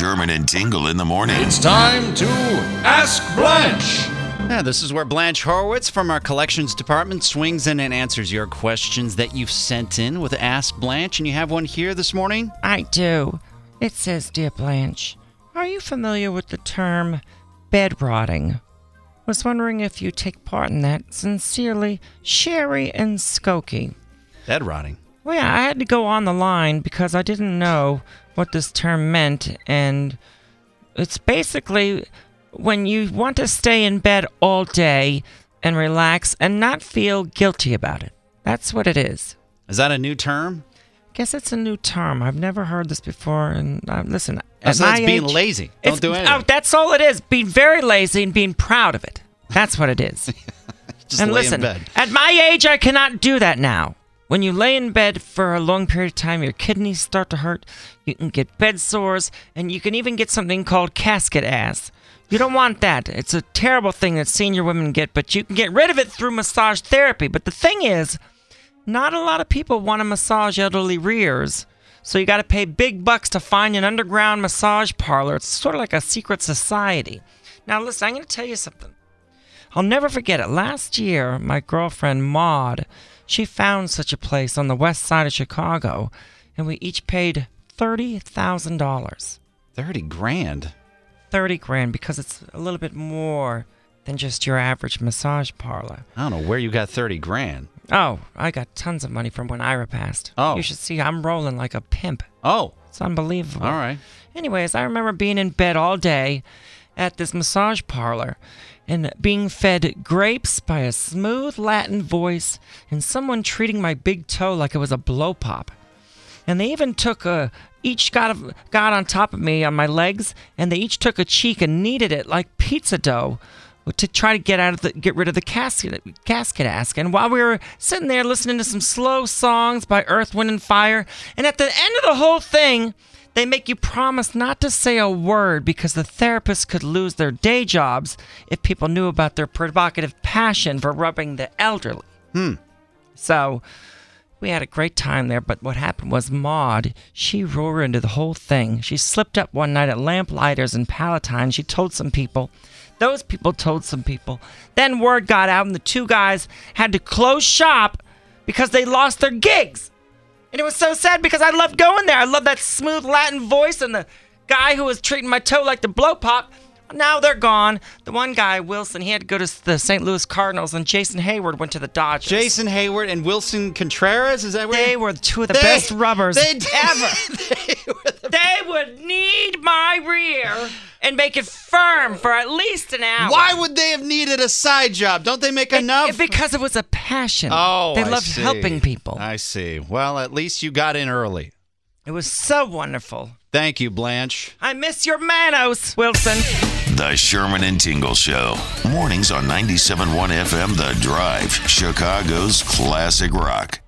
Sherman and Tingle in the morning. It's time to Ask Blanche. Yeah, this is where Blanche Horowitz from our collections department swings in and answers your questions that you've sent in with Ask Blanche. And you have one here this morning? I do. It says, Dear Blanche, are you familiar with the term bed rotting? Was wondering if you take part in that. Sincerely, Sherry and Skokie. Bed rotting. Well, yeah, I had to go on the line because I didn't know what this term meant, and it's basically when you want to stay in bed all day and relax and not feel guilty about it. That's what it is. Is that a new term? Guess it's a new term. I've never heard this before. And uh, listen, Oh, at so my that's being age- lazy. Don't it's- do anything. Oh, that's all it is. Being very lazy and being proud of it. That's what it is. Just and lay listen, in bed. at my age, I cannot do that now. When you lay in bed for a long period of time, your kidneys start to hurt. You can get bed sores, and you can even get something called casket ass. You don't want that. It's a terrible thing that senior women get, but you can get rid of it through massage therapy. But the thing is, not a lot of people want to massage elderly rears. So you got to pay big bucks to find an underground massage parlor. It's sort of like a secret society. Now, listen, I'm going to tell you something. I'll never forget it. Last year, my girlfriend Maud, she found such a place on the west side of Chicago, and we each paid thirty thousand dollars. 30 grand. Thirty grand because it's a little bit more than just your average massage parlor. I don't know where you got 30 grand. Oh, I got tons of money from when Ira passed. Oh. You should see I'm rolling like a pimp. Oh, It's unbelievable. all right. Anyways, I remember being in bed all day at this massage parlor and being fed grapes by a smooth Latin voice and someone treating my big toe like it was a blow pop. And they even took a each got a, got on top of me on my legs and they each took a cheek and kneaded it like pizza dough to try to get out of the get rid of the casket casket ask. And while we were sitting there listening to some slow songs by Earth, Wind and Fire, and at the end of the whole thing, they make you promise not to say a word because the therapists could lose their day jobs if people knew about their provocative passion for rubbing the elderly. Hmm. So we had a great time there, but what happened was Maud, she roared into the whole thing. She slipped up one night at Lamplighters in Palatine. She told some people. Those people told some people. Then word got out, and the two guys had to close shop because they lost their gigs. And it was so sad because I loved going there. I loved that smooth Latin voice and the guy who was treating my toe like the blow pop. Now they're gone. The one guy, Willson, he had to go to the St. Louis Cardinals, and Jason Heyward went to the Dodgers. Jason Heyward and Willson Contreras, is that where They were two of the They- best rubbers they- ever. they would need my rear and make it firm for at least an hour. Why would they have needed a side job? Don't they make It- enough? it- because it was a passion. oh, they I loved see. helping people. I see. Well, at least you got in early. it was so wonderful. Thank you, Blanche. I miss your Manos, Willson. The Sherman and Tingle Show. Mornings on 97.1 FM The Drive, Chicago's classic rock.